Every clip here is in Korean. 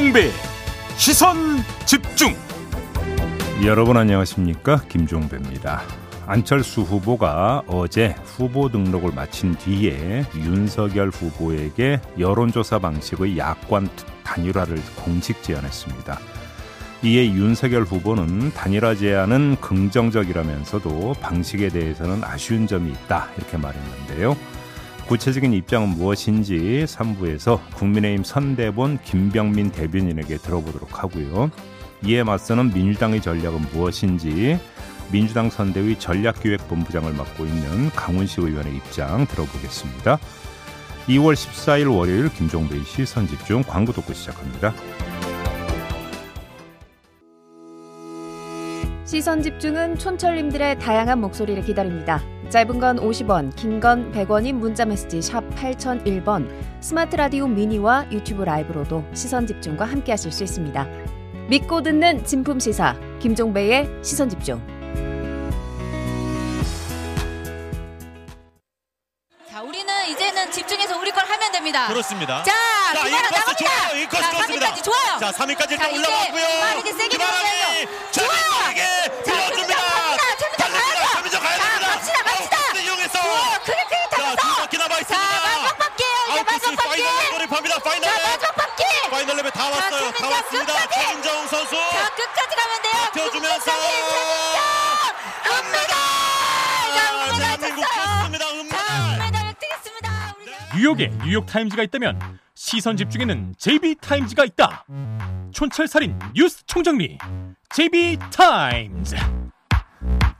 김종배 시선 집중 여러분 안녕하십니까 김종배입니다 안철수 후보가 어제 후보 등록을 마친 뒤에 윤석열 후보에게 여론조사 방식의 야권 단일화를 공식 제안했습니다. 이에 윤석열 후보는 단일화 제안은 긍정적이라면서도 방식에 대해서는 아쉬운 점이 있다 이렇게 말했는데요. 구체적인 입장은 무엇인지 3부에서 국민의힘 선대본 김병민 대변인에게 들어보도록 하고요. 이에 맞서는 민주당의 전략은 무엇인지 민주당 선대위 전략기획본부장을 맡고 있는 강훈시 의원의 입장 들어보겠습니다. 2월 14일 월요일 김종배의 시선 집중 광고 듣고 시작합니다. 시선 집중은 촌철님들의 다양한 목소리를 기다립니다. 짧은 건 50원, 긴 건 100원인 문자 메시지 샵 8001번, 스마트 라디오 미니와 유튜브 라이브로도 시선 집중과 함께 하실 수 있습니다. 믿고 듣는 진품 시사 김종배의 시선 집중. 자, 우리는 이제는 집중해서 우리 걸 하면 됩니다. 그렇습니다. 자, 자, 코스 나갑니다. 좋아요. 이 코스 자, 좋습니다. 3위까지 좋아요. 자, 3위까지 자, 일단 이제 올라갔고요. 빠르게 세게. 좋아요. 끝까지. 최민정 선수. 자, 끝까지 가면 돼요. 버텨주면서. 뉴욕에 뉴욕타임즈가 있다면 시선 집중에는 JB타임즈가 있다 촌철살인 뉴스 총정리 JB타임즈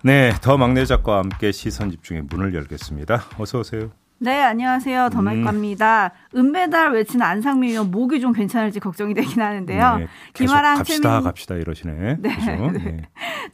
네, 더 막내 작가와 함께 시선 집중의 문을 열겠습니다. 어서 오세요. 네, 안녕하세요. 음. 더말과입니다. 은메달 외치는 안상미 의원 목이 좀 괜찮을지 걱정이 되긴 하는데요. 네, 김아랑, 갑시다 최민, 갑시다 이러시네. 네, 그죠? 네.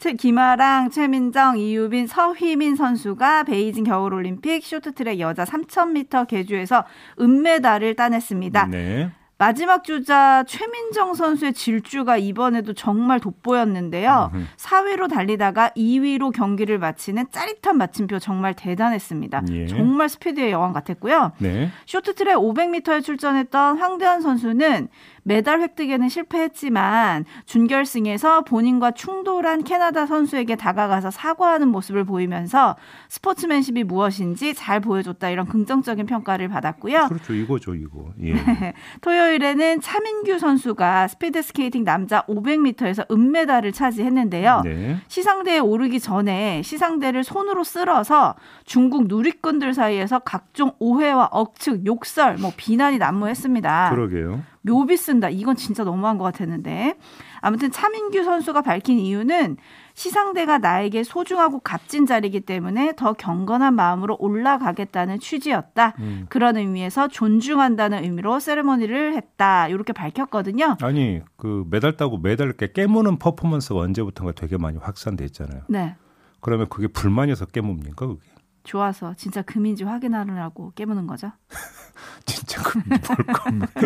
최, 김아랑, 최민정, 이유빈, 서휘민 선수가 베이징 겨울올림픽 쇼트트랙 여자 3000m 계주에서 은메달을 따냈습니다. 네. 마지막 주자 최민정 선수의 질주가 이번에도 정말 돋보였는데요. 음흠. 4위로 달리다가 2위로 경기를 마치는 짜릿한 마침표 정말 대단했습니다. 예. 정말 스피드의 여왕 같았고요. 네. 쇼트트랙 500m에 출전했던 황대현 선수는 메달 획득에는 실패했지만 준결승에서 본인과 충돌한 캐나다 선수에게 다가가서 사과하는 모습을 보이면서 스포츠맨십이 무엇인지 잘 보여줬다 이런 긍정적인 평가를 받았고요. 그렇죠. 이거죠, 이거. 예. 토요일에는 차민규 선수가 스피드 스케이팅 남자 500m에서 은메달을 차지했는데요. 네. 시상대에 오르기 전에 시상대를 손으로 쓸어서 중국 누리꾼들 사이에서 각종 오해와 억측, 욕설, 뭐 비난이 난무했습니다. 그러게요. 묘비 쓴다. 이건 진짜 너무한 것 같았는데. 아무튼 차민규 선수가 밝힌 이유는 시상대가 나에게 소중하고 값진 자리이기 때문에 더 경건한 마음으로 올라가겠다는 취지였다. 음. 그런 의미에서 존중한다는 의미로 세레머니를 했다. 이렇게 밝혔거든요. 아니 그 메달 따고 메달 이렇게 깨무는 퍼포먼스가 언제부턴가 되게 많이 확산됐잖아요. 네. 그러면 그게 불만이어서 깨뭅니까 그게? 좋아서 진짜 금인지 확인하느라고 깨무는 거죠. 진짜 금이 뭘 겁니까?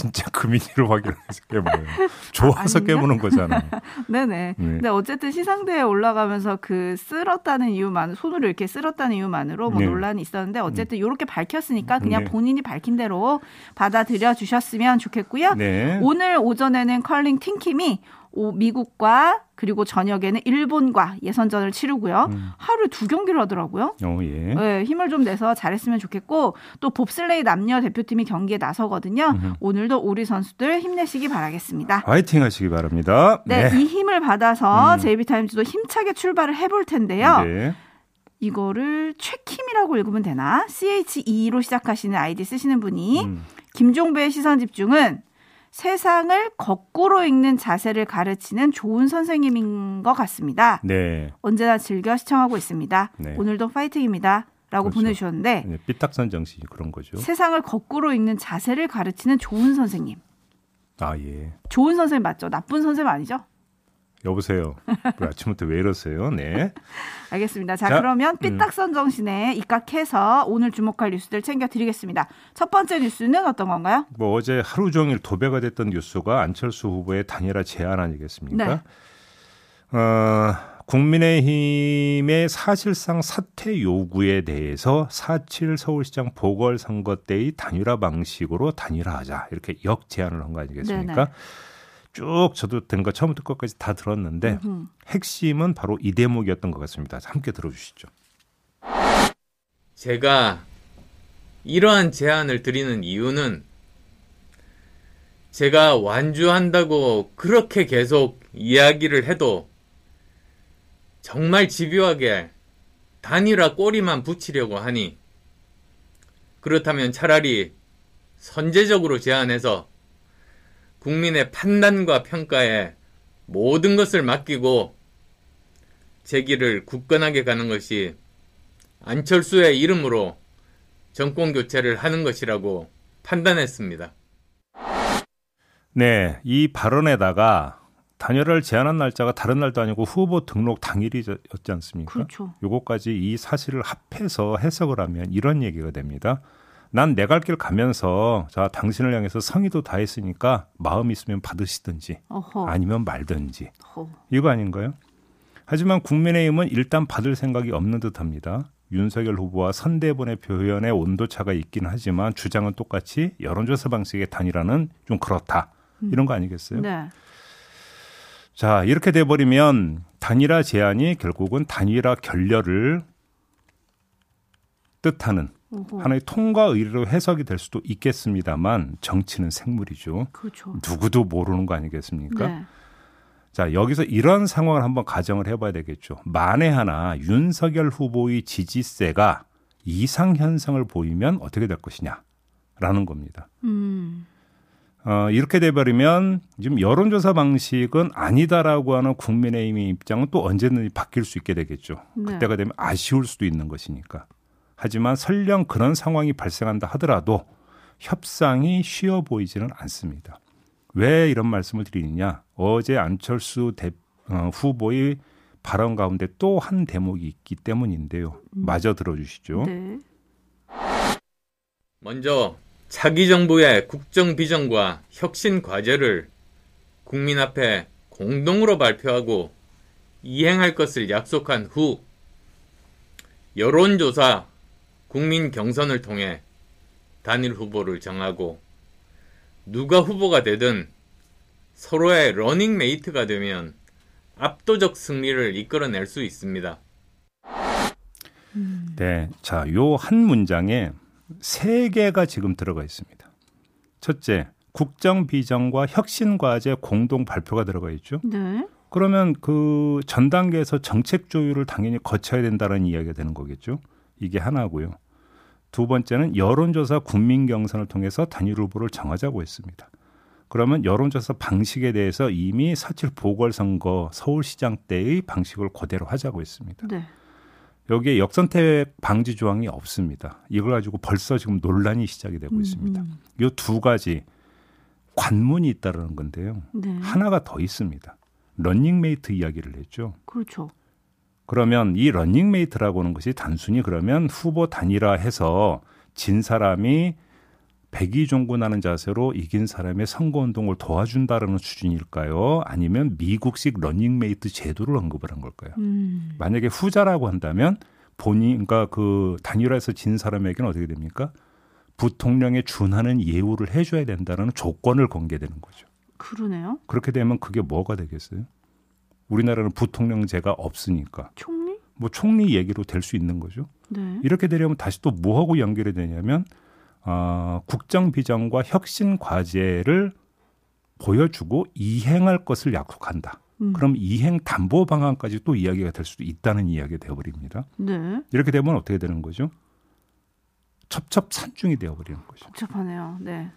진짜 금인지로 확인해서 깨물어요. 좋아서 아닌가? 깨무는 거잖아요. 네네. 근데 어쨌든 시상대에 올라가면서 그 쓸었다는 이유만 손으로 이렇게 쓸었다는 이유만으로 뭐 네. 논란이 있었는데 어쨌든 이렇게 밝혔으니까 그냥 네. 본인이 밝힌 대로 받아들여 주셨으면 좋겠고요. 네. 오늘 오전에는 컬링 팀킴이 오- 미국과 그리고 저녁에는 일본과 예선전을 치르고요. 음. 하루에 두 경기를 하더라고요. 어, 예. 네, 힘을 좀 내서 잘했으면 좋겠고 또 봅슬레이 남녀 대표팀이 경기에 나서거든요. 음흠. 오늘도 우리 선수들 힘내시기 바라겠습니다. 화이팅 하시기 바랍니다. 네, 이 힘을 받아서 음. 제이비타임즈도 힘차게 출발을 해볼 텐데요. 네. 이거를 최킴이라고 읽으면 되나? CHE로 시작하시는 아이디 쓰시는 분이 음. 김종배의 시선 집중은 세상을 거꾸로 읽는 자세를 가르치는 좋은 선생님인 것 같습니다. 네. 언제나 즐겨 시청하고 있습니다. 네. 오늘도 파이팅입니다. 라고 그렇죠. 보내주셨는데 네, 삐딱선 정신이 그런 거죠. 세상을 거꾸로 읽는 자세를 가르치는 좋은 선생님. 아, 예. 좋은 선생님 맞죠? 나쁜 선생님 아니죠? 여보세요. 그 아침부터 왜 이러세요? 네. 알겠습니다. 자, 자, 그러면 음. 삐딱선 정신에 입각해서 오늘 주목할 뉴스들 챙겨드리겠습니다. 첫 번째 뉴스는 어떤 건가요? 뭐 어제 하루 종일 도배가 됐던 뉴스가 안철수 후보의 단일화 제안 아니겠습니까? 네. 어, 국민의힘의 사실상 사퇴 요구에 대해서 4.7 서울시장 보궐선거 때의 단일화 방식으로 단일화하자 이렇게 역 제안을 한 거 아니겠습니까? 네네. 쭉 저도 된 거 처음부터 끝까지 다 들었는데. 핵심은 바로 이 대목이었던 것 같습니다. 함께 들어주시죠. 제가 이러한 제안을 드리는 이유는 제가 완주한다고 그렇게 계속 이야기를 해도 정말 집요하게 단일화 꼬리만 붙이려고 하니 그렇다면 차라리 선제적으로 제안해서 국민의 판단과 평가에 모든 것을 맡기고 제 길을 굳건하게 가는 것이 안철수의 이름으로 정권 교체를 하는 것이라고 판단했습니다. 네, 이 발언에다가 단일화를 제안한 날짜가 다른 날도 아니고 후보 등록 당일이었지 않습니까? 그렇죠. 요거까지 이 사실을 합해서 해석을 하면 이런 얘기가 됩니다. 난 내 갈 길 가면서 자 당신을 향해서 성의도 다했으니까 마음 있으면 받으시든지 어허. 아니면 말든지 어허. 이거 아닌가요? 하지만 국민의힘은 일단 받을 생각이 없는 듯합니다. 윤석열 후보와 선대본의 표현에 온도차가 있긴 하지만 주장은 똑같이 여론조사 방식의 단일화는 좀 그렇다 이런 거 아니겠어요? 네. 자 이렇게 돼버리면 단일화 제안이 결국은 단일화 결렬을 뜻하는. 하나의 통과 의례로 해석이 될 수도 있겠습니다만 정치는 생물이죠. 그렇죠. 누구도 모르는 거 아니겠습니까? 네. 자, 여기서 이런 상황을 한번 가정을 해봐야 되겠죠. 만에 하나 윤석열 후보의 지지세가 이상 현상을 보이면 어떻게 될 것이냐라는 겁니다. 음. 어, 이렇게 돼버리면 지금 여론조사 방식은 아니다라고 하는 국민의힘의 입장은 또 언제든지 바뀔 수 있게 되겠죠. 네. 그때가 되면 아쉬울 수도 있는 것이니까. 하지만 설령 그런 상황이 발생한다 하더라도 협상이 쉬워 보이지는 않습니다. 왜 이런 말씀을 드리느냐? 어제 안철수 대, 어, 후보의 발언 가운데 또 한 대목이 있기 때문인데요. 마저 들어주시죠. 네. 먼저 차기 정부의 국정 비전과 혁신 과제를 국민 앞에 공동으로 발표하고 이행할 것을 약속한 후 여론조사, 국민 경선을 통해 단일 후보를 정하고 누가 후보가 되든 서로의 러닝메이트가 되면 압도적 승리를 이끌어낼 수 있습니다. 네. 자, 요 한 문장에 세 개가 지금 들어가 있습니다. 첫째, 국정 비전과 혁신 과제 공동 발표가 들어가 있죠. 네. 그러면 그 전 단계에서 정책 조율을 당연히 거쳐야 된다는 이야기가 되는 거겠죠. 이게 하나고요. 두 번째는 여론조사 국민 경선을 통해서 단일 후보를 정하자고 했습니다. 그러면 여론조사 방식에 대해서 이미 사칠 보궐선거 서울시장 때의 방식을 그대로 하자고 했습니다. 네. 여기에 역선택 방지 조항이 없습니다. 이걸 가지고 벌써 지금 논란이 시작이 되고 있습니다. 음. 이두 가지 관문이 있다는 건데요. 네. 하나가 더 있습니다. 런닝메이트 이야기를 했죠. 그렇죠. 그러면 이 런닝메이트라고 하는 것이 단순히 그러면 후보 단일화 해서 진 사람이 백의종군하는 자세로 이긴 사람의 선거운동을 도와준다라는 수준일까요? 아니면 미국식 런닝메이트 제도를 언급을 한 걸까요? 음. 만약에 후자라고 한다면 본인, 그러니까 그 단일화에서 진 사람에게는 어떻게 됩니까? 부통령에 준하는 예우를 해줘야 된다는 조건을 건게되는 거죠. 그러네요. 그렇게 되면 그게 뭐가 되겠어요? 우리나라는 부통령제가 없으니까 총리? 뭐 총리 얘기로 될 수 있는 거죠. 네. 이렇게 되려면 다시 또 뭐하고 연결이 되냐면 아, 국정 비전과 혁신 과제를 보여주고 이행할 것을 약속한다. 음. 그럼 이행 담보 방안까지 또 이야기가 될 수도 있다는 이야기가 되어버립니다. 네. 이렇게 되면 어떻게 되는 거죠? 첩첩산중이 되어버리는 거죠. 복잡하네요. 네.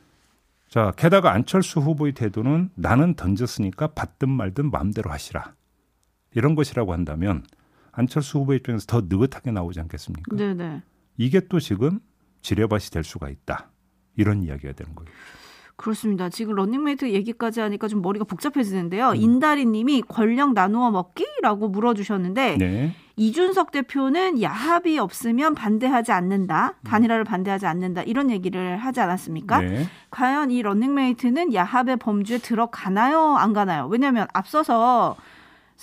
자, 게다가 안철수 후보의 태도는 나는 던졌으니까 받든 말든 마음대로 하시라. 이런 것이라고 한다면 안철수 후보 입장에서 더 느긋하게 나오지 않겠습니까? 네, 네. 이게 또 지금 지뢰밭이 될 수가 있다. 이런 이야기가 되는 거예요. 그렇습니다. 지금 런닝메이트 얘기까지 하니까 좀 머리가 복잡해지는데요. 음. 인다리 님이 권력 나누어 먹기라고 물어주셨는데 네. 이준석 대표는 야합이 없으면 반대하지 않는다. 단일화를 반대하지 않는다. 이런 얘기를 하지 않았습니까? 네. 과연 이 런닝메이트는 야합의 범주에 들어가나요? 안 가나요? 왜냐하면 앞서서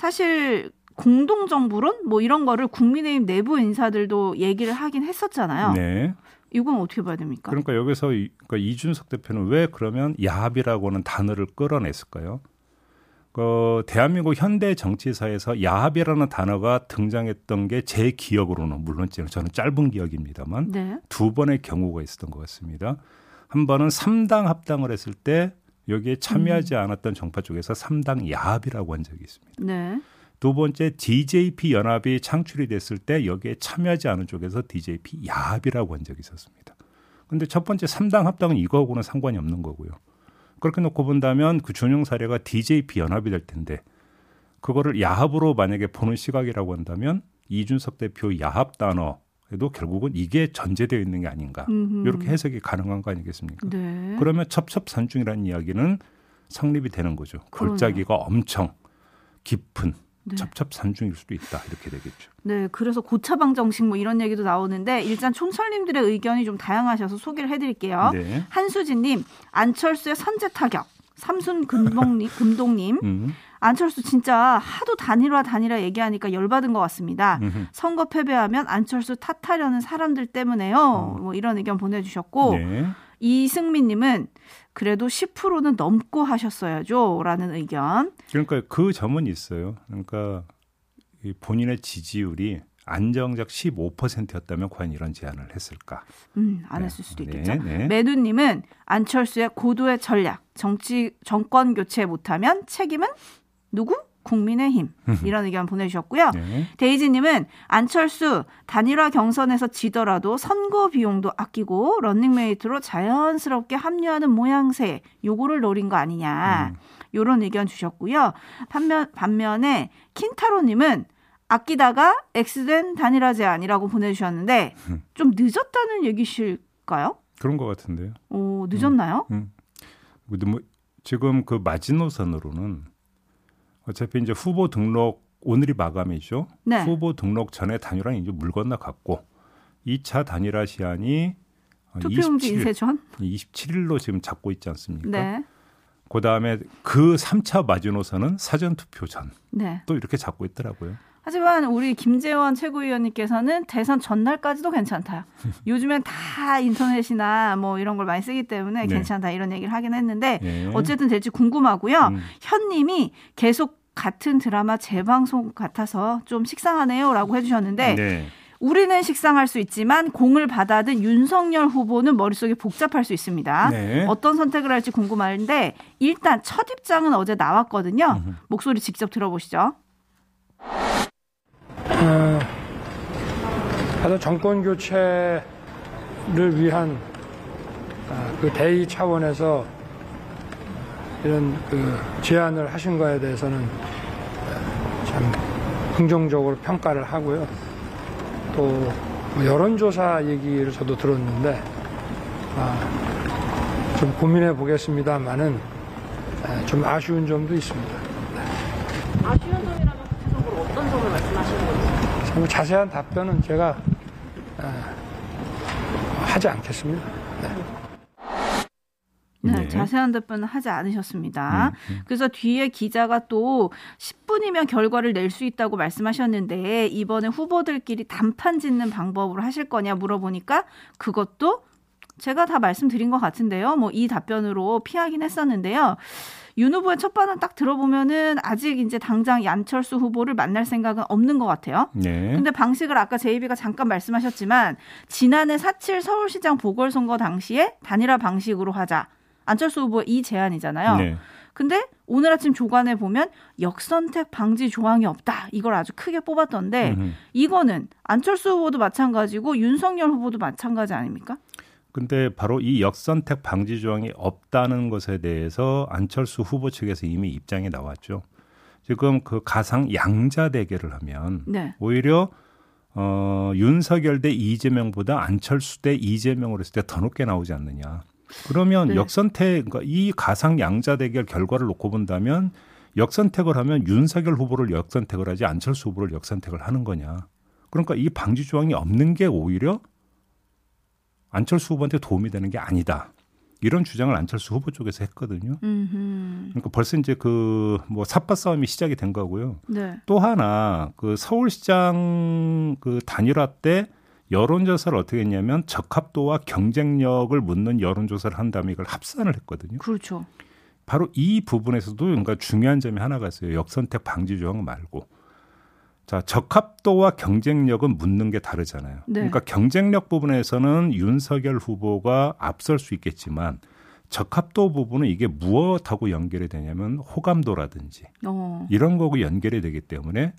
사실 공동정부론 뭐 이런 거를 국민의힘 내부 인사들도 얘기를 하긴 했었잖아요. 네. 이건 어떻게 봐야 됩니까? 그러니까 여기서 이, 그러니까 이준석 대표는 왜 그러면 야합이라고 하는 단어를 끌어냈을까요? 그 대한민국 현대 정치사에서 야합이라는 단어가 등장했던 게 제 기억으로는 물론 저는 짧은 기억입니다만 네. 두 번의 경우가 있었던 것 같습니다. 한 번은 삼당 합당을 했을 때 여기에 참여하지 않았던 정파 쪽에서 삼당 야합이라고 한 적이 있습니다. 네. 두 번째 DJP 연합이 창출이 됐을 때 여기에 참여하지 않은 쪽에서 DJP 야합이라고 한 적이 있었습니다. 근데 첫 번째 삼당 합당은 이거하고는 상관이 없는 거고요. 그렇게 놓고 본다면 그 준용 사례가 DJP 연합이 될 텐데 그거를 야합으로 만약에 보는 시각이라고 한다면 이준석 대표 야합 단어에 도 결국은 이게 전제되어 있는 게 아닌가 음흠. 이렇게 해석이 가능한 거 아니겠습니까? 네. 그러면 첩첩산중이라는 이야기는 성립이 되는 거죠. 골짜기가 엄청 깊은 네. 첩첩산중일 수도 있다 이렇게 되겠죠. 네, 그래서 고차방 정식 뭐 이런 얘기도 나오는데 일단 촌철님들의 의견이 좀 다양하셔서 소개를 해드릴게요. 네. 한수진님, 안철수의 선제 타격. 삼순 금동님, 금동님, 음, 안철수 진짜 하도 단일화 단일화 얘기하니까 열받은 것 같습니다. 음흠. 선거 패배하면 안철수 탓하려는 사람들 때문에요. 뭐 이런 의견 보내주셨고 네. 이승민님은 그래도 10%는 넘고 하셨어야죠라는 의견. 그러니까 그 점은 있어요. 그러니까 이 본인의 지지율이 안정적 15%였다면 과연 이런 제안을 했을까? 음, 안 네. 했을 수도 네, 있겠죠. 네. 매두님은 안철수의 고도의 전략, 정치 정권 교체 못하면 책임은 누구? 국민의힘 이런 의견 보내주셨고요. 네. 데이지님은 안철수 단일화 경선에서 지더라도 선거 비용도 아끼고 런닝메이트로 자연스럽게 합류하는 모양새 요거를 노린 거 아니냐 음. 요런 의견 주셨고요. 반면 반면에 킨타로님은 아끼다가 X된 단일화 제안이라고 보내주셨는데 음. 좀 늦었다는 얘기실까요? 그런 것 같은데요. 오, 늦었나요? 근데 뭐 지금 그 마지노선으로는 어차피 이제 후보 등록 오늘이 마감이죠. 네. 후보 등록 전에 단일화는 이제 물 건너 갔고 2차 단일화 시한이 투표용지 27일, 인쇄 전? 27일로 지금 잡고 있지 않습니까? 네. 그 다음에 그 3차 마지노선은 사전 투표 전또 네. 이렇게 잡고 있더라고요. 하지만 우리 김재원 최고위원님께서는 대선 전날까지도 괜찮다. 요즘엔 다 인터넷이나 뭐 이런 걸 많이 쓰기 때문에 네. 괜찮다 이런 얘기를 하긴 했는데 예. 어쨌든 될지 궁금하고요. 음. 현님이 계속 같은 드라마 재방송 같아서 좀 식상하네요라고 해주셨는데 네. 우리는 식상할 수 있지만 공을 받아든 윤석열 후보는 머릿속이 복잡할 수 있습니다. 네. 어떤 선택을 할지 궁금한데 일단 첫 입장은 어제 나왔거든요. 목소리 직접 들어보시죠. 어, 하여튼 정권 교체를 위한 아, 그 대의 차원에서 이런 그 제안을 하신 거에 대해서는 어, 참 긍정적으로 평가를 하고요. 또뭐 여론조사 얘기를 저도 들었는데 아, 좀 고민해 보겠습니다만은 아, 좀 아쉬운 점도 있습니다. 뭐 자세한 답변은 제가 아, 하지 않겠습니다. 네, 네. 자세한 답변은 하지 않으셨습니다. 음, 그래서 뒤에 기자가 또 10분이면 결과를 낼 수 있다고 말씀하셨는데 이번에 후보들끼리 단판 짓는 방법으로 하실 거냐 물어보니까 그것도 제가 다 말씀드린 것 같은데요. 뭐 이 답변으로 피하긴 했었는데요. 윤 후보의 첫 반응 딱 들어보면은 아직 이제 당장 안철수 후보를 만날 생각은 없는 것 같아요. 네. 근데 방식을 아까 제이비가 잠깐 말씀하셨지만 지난해 4.7 서울시장 보궐선거 당시에 단일화 방식으로 하자. 안철수 후보 이 제안이잖아요. 네. 근데 오늘 아침 조간에 보면 역선택 방지 조항이 없다. 이걸 아주 크게 뽑았던데 음흠. 이거는 안철수 후보도 마찬가지고 윤석열 후보도 마찬가지 아닙니까? 근데 바로 이 역선택 방지 조항이 없다는 것에 대해서 안철수 후보 측에서 이미 입장이 나왔죠. 지금 그 가상 양자 대결을 하면 네. 오히려 어, 윤석열 대 이재명보다 안철수 대 이재명으로 했을 때 더 높게 나오지 않느냐. 그러면 네. 역선택, 그러니까 이 가상 양자 대결 결과를 놓고 본다면 역선택을 하면 윤석열 후보를 역선택을 하지 안철수 후보를 역선택을 하는 거냐. 그러니까 이 방지 조항이 없는 게 오히려 안철수 후보한테 도움이 되는 게 아니다. 이런 주장을 안철수 후보 쪽에서 했거든요. 음흠. 그러니까 벌써 이제 그 뭐 삽바 싸움이 시작이 된 거고요. 네. 또 하나 그 서울시장 그 단일화 때 여론조사를 어떻게 했냐면 적합도와 경쟁력을 묻는 여론조사를 한 다음에 이걸 합산을 했거든요. 그렇죠. 바로 이 부분에서도 그러니까 중요한 점이 하나가 있어요. 역선택 방지 조항 말고. 자, 적합도와 경쟁력은 묻는 게 다르잖아요. 네. 그러니까 경쟁력 부분에서는 윤석열 후보가 앞설 수 있겠지만 적합도 부분은 이게 무엇하고 연결이 되냐면 호감도라든지 어. 이런 거고 연결이 되기 때문에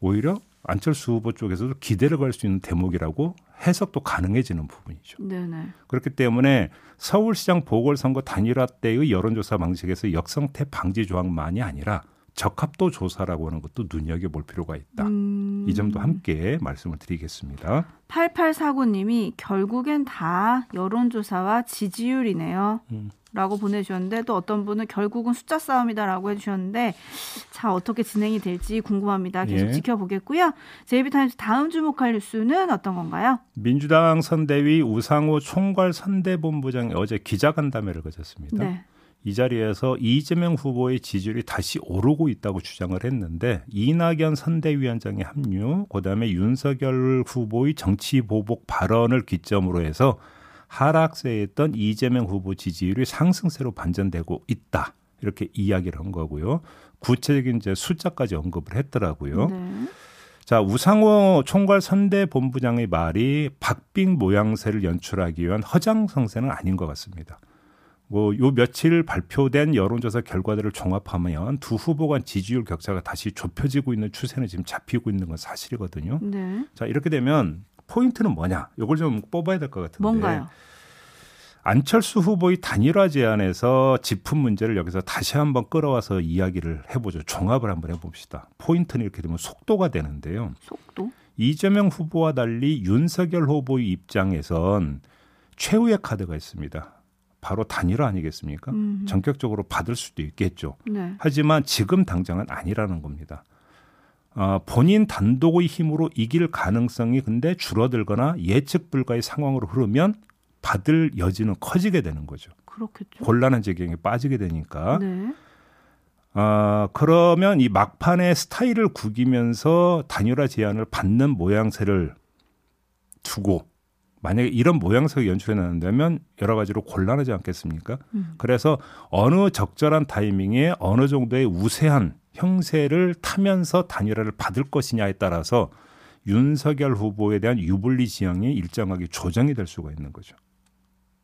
오히려 안철수 후보 쪽에서도 기대를 걸 수 있는 대목이라고 해석도 가능해지는 부분이죠. 네네. 그렇기 때문에 서울시장 보궐선거 단일화 때의 여론조사 방식에서 역성태 방지 조항만이 아니라 적합도 조사라고 하는 것도 눈여겨볼 필요가 있다. 음. 이 점도 함께 말씀을 드리겠습니다. 8849님이 결국엔 다 여론조사와 지지율이네요. 음. 라고 보내주셨는데 또 어떤 분은 결국은 숫자 싸움이다라고 해주셨는데 자 어떻게 진행이 될지 궁금합니다. 계속 예. 지켜보겠고요. 제이비타임즈 다음 주목할 뉴스는 어떤 건가요? 민주당 선대위 우상호 총괄 선대본부장이 어제 기자간담회를 가졌습니다. 네. 이 자리에서 이재명 후보의 지지율이 다시 오르고 있다고 주장을 했는데 이낙연 선대위원장의 합류, 그다음에 윤석열 후보의 정치 보복 발언을 기점으로 해서 하락세에 있던 이재명 후보 지지율이 상승세로 반전되고 있다. 이렇게 이야기를 한 거고요. 구체적인 이제 숫자까지 언급을 했더라고요. 네. 자, 우상호 총괄 선대 본부장의 말이 박빙 모양새를 연출하기 위한 허장성세는 아닌 것 같습니다. 뭐, 요 며칠 발표된 여론조사 결과들을 종합하면 두 후보 간 지지율 격차가 다시 좁혀지고 있는 추세는 지금 잡히고 있는 건 사실이거든요. 네. 자, 이렇게 되면 포인트는 뭐냐? 이걸 좀 뽑아야 될 것 같은데. 뭔가요? 안철수 후보의 단일화 제안에서 짚은 문제를 여기서 다시 한번 끌어와서 이야기를 해보죠. 종합을 한번 해봅시다. 포인트는 이렇게 되면 속도가 되는데요. 속도? 이재명 후보와 달리 윤석열 후보의 입장에선 최후의 카드가 있습니다. 바로 단일화 아니겠습니까? 음. 전격적으로 받을 수도 있겠죠. 네. 하지만 지금 당장은 아니라는 겁니다. 어, 본인 단독의 힘으로 이길 가능성이 근데 줄어들거나 예측 불가의 상황으로 흐르면 받을 여지는 커지게 되는 거죠. 그렇겠죠. 곤란한 지경에 빠지게 되니까. 네. 아, 그러면 이 막판에 스타일을 구기면서 단일화 제안을 받는 모양새를 두고 만약에 이런 모양새가 연출해 낸다면 여러 가지로 곤란하지 않겠습니까? 음. 그래서 어느 적절한 타이밍에 어느 정도의 우세한 형세를 타면서 단일화를 받을 것이냐에 따라서 윤석열 후보에 대한 유불리 지형이 일정하게 조정이 될 수가 있는 거죠.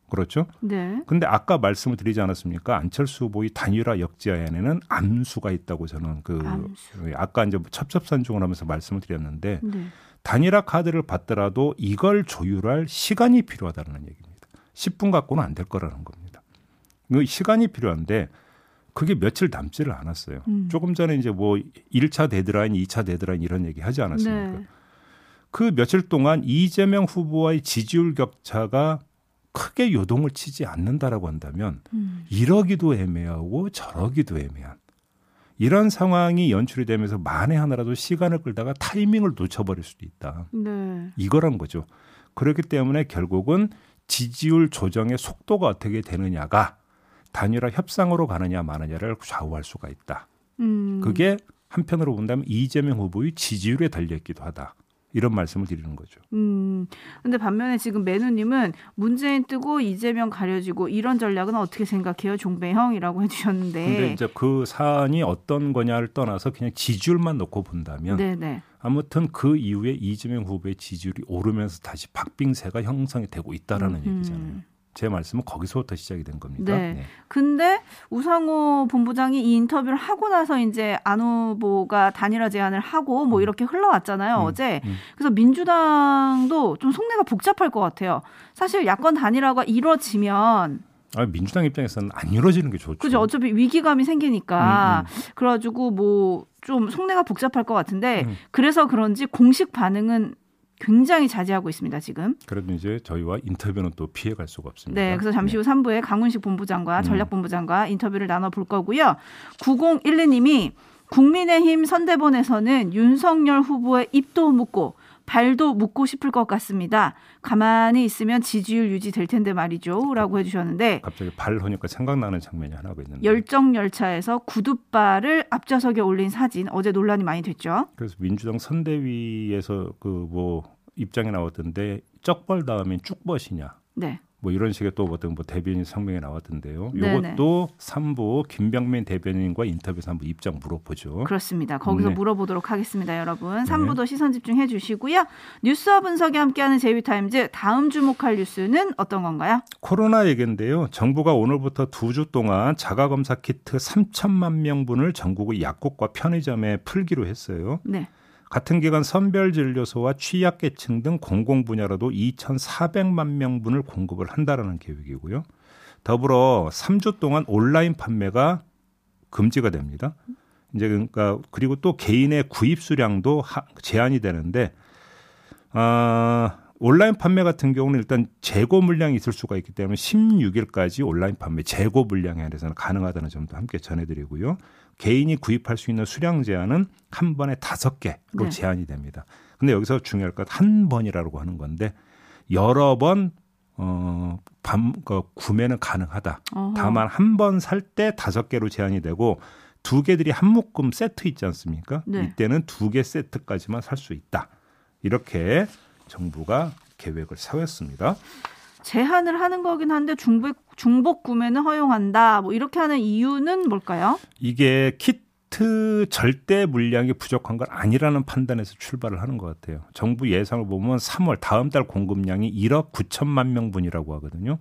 그렇죠? 네. 근데 아까 말씀을 드리지 않았습니까? 안철수 후보의 단일화 역지안에는 암수가 있다고 저는 그 암수. 아까 이제 첩첩산중을 하면서 말씀을 드렸는데 네. 단일화 카드를 받더라도 이걸 조율할 시간이 필요하다는 얘기입니다. 10분 갖고는 안 될 거라는 겁니다. 그 시간이 필요한데 그게 며칠 남지를 않았어요. 음. 조금 전에 이제 뭐 1차 데드라인, 2차 데드라인 이런 얘기 하지 않았습니까? 네. 그 며칠 동안 이재명 후보와의 지지율 격차가 크게 요동을 치지 않는다라고 한다면 음. 이러기도 애매하고 저러기도 애매한 이런 상황이 연출이 되면서 만에 하나라도 시간을 끌다가 타이밍을 놓쳐버릴 수도 있다. 네. 이거란 거죠. 그렇기 때문에 결국은 지지율 조정의 속도가 어떻게 되느냐가 단일화 협상으로 가느냐 마느냐를 좌우할 수가 있다. 음. 그게 한편으로 본다면 이재명 후보의 지지율에 달려있기도 하다. 이런 말씀을 드리는 거죠. 음. 근데 반면에 지금 매누님은 문재인 뜨고 이재명 가려지고 이런 전략은 어떻게 생각해요? 종배형이라고 해주셨는데. 근데 이제 그 사안이 어떤 거냐를 떠나서 그냥 지지율만 놓고 본다면 네네. 아무튼 그 이후에 이재명 후보의 지지율이 오르면서 다시 박빙세가 형성이 되고 있다라는 음. 얘기잖아요. 제 말씀은 거기서부터 시작이 된 겁니다. 네. 근데 우상호 본부장이 이 인터뷰를 하고 나서 이제 안 후보가 단일화 제안을 하고 뭐 이렇게 흘러왔잖아요 음, 어제. 음. 그래서 민주당도 좀 속내가 복잡할 것 같아요. 사실 야권 단일화가 이루어지면 아, 민주당 입장에서는 안 이루어지는 게 좋죠. 그죠 어차피 위기감이 생기니까 음, 그래가지고 뭐 좀 속내가 복잡할 것 같은데 음. 그래서 그런지 공식 반응은 굉장히 자제하고 있습니다 지금. 그래도 이제 저희와 인터뷰는 또 피해갈 수가 없습니다. 네, 그래서 잠시 후 3부에 강훈식 본부장과 음. 전략본부장과 인터뷰를 나눠 볼 거고요. 9012님이 국민의힘 선대본에서는 윤석열 후보의 입도 묻고 발도 묶고 싶을 것 같습니다. 가만히 있으면 지지율 유지될 텐데 말이죠. 라고 해주셨는데 갑자기 발 하니까 생각나는 장면이 하나가 있는데. 열정 열차에서 구두발을 앞좌석에 올린 사진 어제 논란이 많이 됐죠. 그래서 민주당 선대위에서 그 뭐 입장이 나왔던데 쩍벌 다음엔 쭉벗이냐. 네. 뭐 이런 식의 또 어떤 뭐 대변인 성명이 나왔던데요. 이것도 3부 김병민 대변인과 인터뷰에서 한번 입장 물어보죠. 그렇습니다. 거기서 네. 물어보도록 하겠습니다, 여러분. 3부도 시선 집중해 주시고요. 뉴스와 분석이 함께하는 제이비타임즈 다음 주목할 뉴스는 어떤 건가요? 코로나 얘기인데요. 정부가 오늘부터 두 주 동안 자가 검사 키트 3천만 명분을 전국의 약국과 편의점에 풀기로 했어요. 네. 같은 기간 선별진료소와 취약계층 등 공공 분야로도 2,400만 명분을 공급을 한다라는 계획이고요. 더불어 3주 동안 온라인 판매가 금지가 됩니다. 이제 그러니까 그리고 또 개인의 구입 수량도 하- 제한이 되는데 아 온라인 판매 같은 경우는 일단 재고 물량이 있을 수가 있기 때문에 16일까지 온라인 판매 재고 물량에 한해서는 가능하다는 점도 함께 전해드리고요. 개인이 구입할 수 있는 수량 제한은 한 번에 다섯 개로 네. 제한이 됩니다. 근데 여기서 중요할 것 한 번이라고 하는 건데 여러 번 어, 밤, 그 구매는 가능하다. 어허. 다만 한 번 살 때 다섯 개로 제한이 되고 두 개들이 한 묶음 세트 있지 않습니까? 네. 이때는 두 개 세트까지만 살 수 있다. 이렇게 정부가 계획을 세웠습니다. 제한을 하는 거긴 한데 중복, 중복 구매는 허용한다. 뭐 이렇게 하는 이유는 뭘까요? 이게 키트 절대 물량이 부족한 건 아니라는 판단에서 출발을 하는 것 같아요. 정부 예상을 보면 3월 다음 달 공급량이 1억 9천만 명분이라고 하거든요.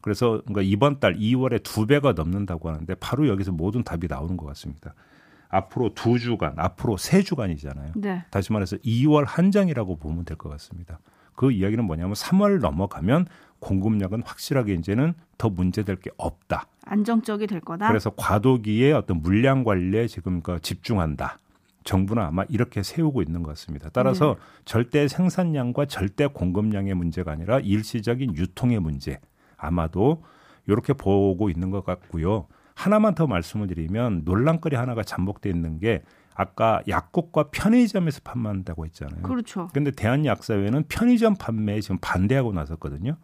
그래서 그러니까 이번 달 2월에 두 배가 넘는다고 하는데 바로 여기서 모든 답이 나오는 것 같습니다. 앞으로 두 주간, 앞으로 세 주간이잖아요. 네. 다시 말해서 2월 한정이라고 보면 될 것 같습니다. 그 이야기는 뭐냐면 3월 넘어가면 공급량은 확실하게 이제는 더 문제될 게 없다. 안정적이 될 거다. 그래서 과도기의 어떤 물량 관리에 지금 그 집중한다. 정부는 아마 이렇게 세우고 있는 것 같습니다. 따라서 절대 생산량과 절대 공급량의 문제가 아니라 일시적인 유통의 문제. 아마도 이렇게 보고 있는 것 같고요. 하나만 더 말씀을 드리면 논란거리 하나가 잠복돼 있는 게 아까 약국과 편의점에서 판매한다고 했잖아요. 그렇죠. 근데 대한약사회는 편의점 판매에 지금 반대하고 나섰거든요.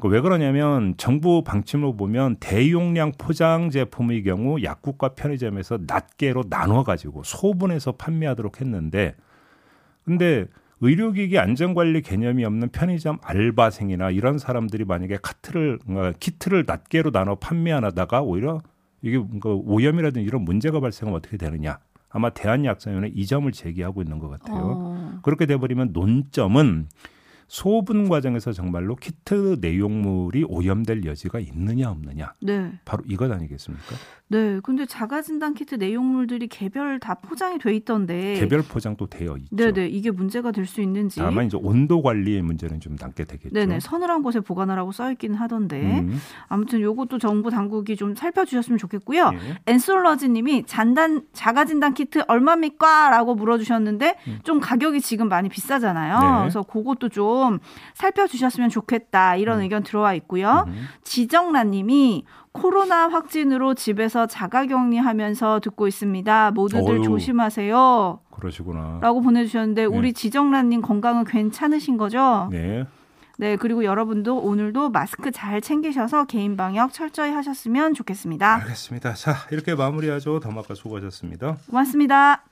그왜 그러냐면 정부 방침으로 보면 대용량 포장 제품의 경우 약국과 편의점에서 낱개로 나눠 가지고 소분해서 판매하도록 했는데 근데 의료기기 안전관리 개념이 없는 편의점 알바생이나 이런 사람들이 만약에 카트를 어, 키트를 낱개로 나눠 판매하다가 오히려 이게 오염이라든지 이런 문제가 발생하면 어떻게 되느냐 아마 대한약사위원회 이 점을 제기하고 있는 것 같아요. 어, 그렇게 돼버리면 논점은 소분 과정에서 정말로 키트 내용물이 오염될 여지가 있느냐 없느냐 네. 바로 이것 아니겠습니까? 네. 근데 자가 진단 키트 내용물들이 개별 다 포장이 돼 있던데. 개별 포장도 되어 있죠. 네 네. 이게 문제가 될 수 있는지. 다만 이제 온도 관리의 문제는 좀 남게 되겠죠. 네 네. 서늘한 곳에 보관하라고 써 있기는 하던데. 음, 아무튼 요것도 정부 당국이 좀 살펴 주셨으면 좋겠고요. 예. 엔솔러지 님이 잔단 자가 진단 키트 얼마입니까?라고 물어 주셨는데 음. 좀 가격이 지금 많이 비싸잖아요. 네. 그래서 그것도 좀 살펴주셨으면 좋겠다 이런 의견 들어와 있고요. 음. 지정란님이 코로나 확진으로 집에서 자가격리하면서 듣고 있습니다. 모두들 어휴. 조심하세요. 그러시구나. 라고 보내주셨는데 네. 우리 지정란님 건강은 괜찮으신 거죠? 네. 네, 그리고 여러분도 오늘도 마스크 잘 챙기셔서 개인 방역 철저히 하셨으면 좋겠습니다. 알겠습니다. 자, 이렇게 마무리하죠. 더마카 수고하셨습니다. 고맙습니다.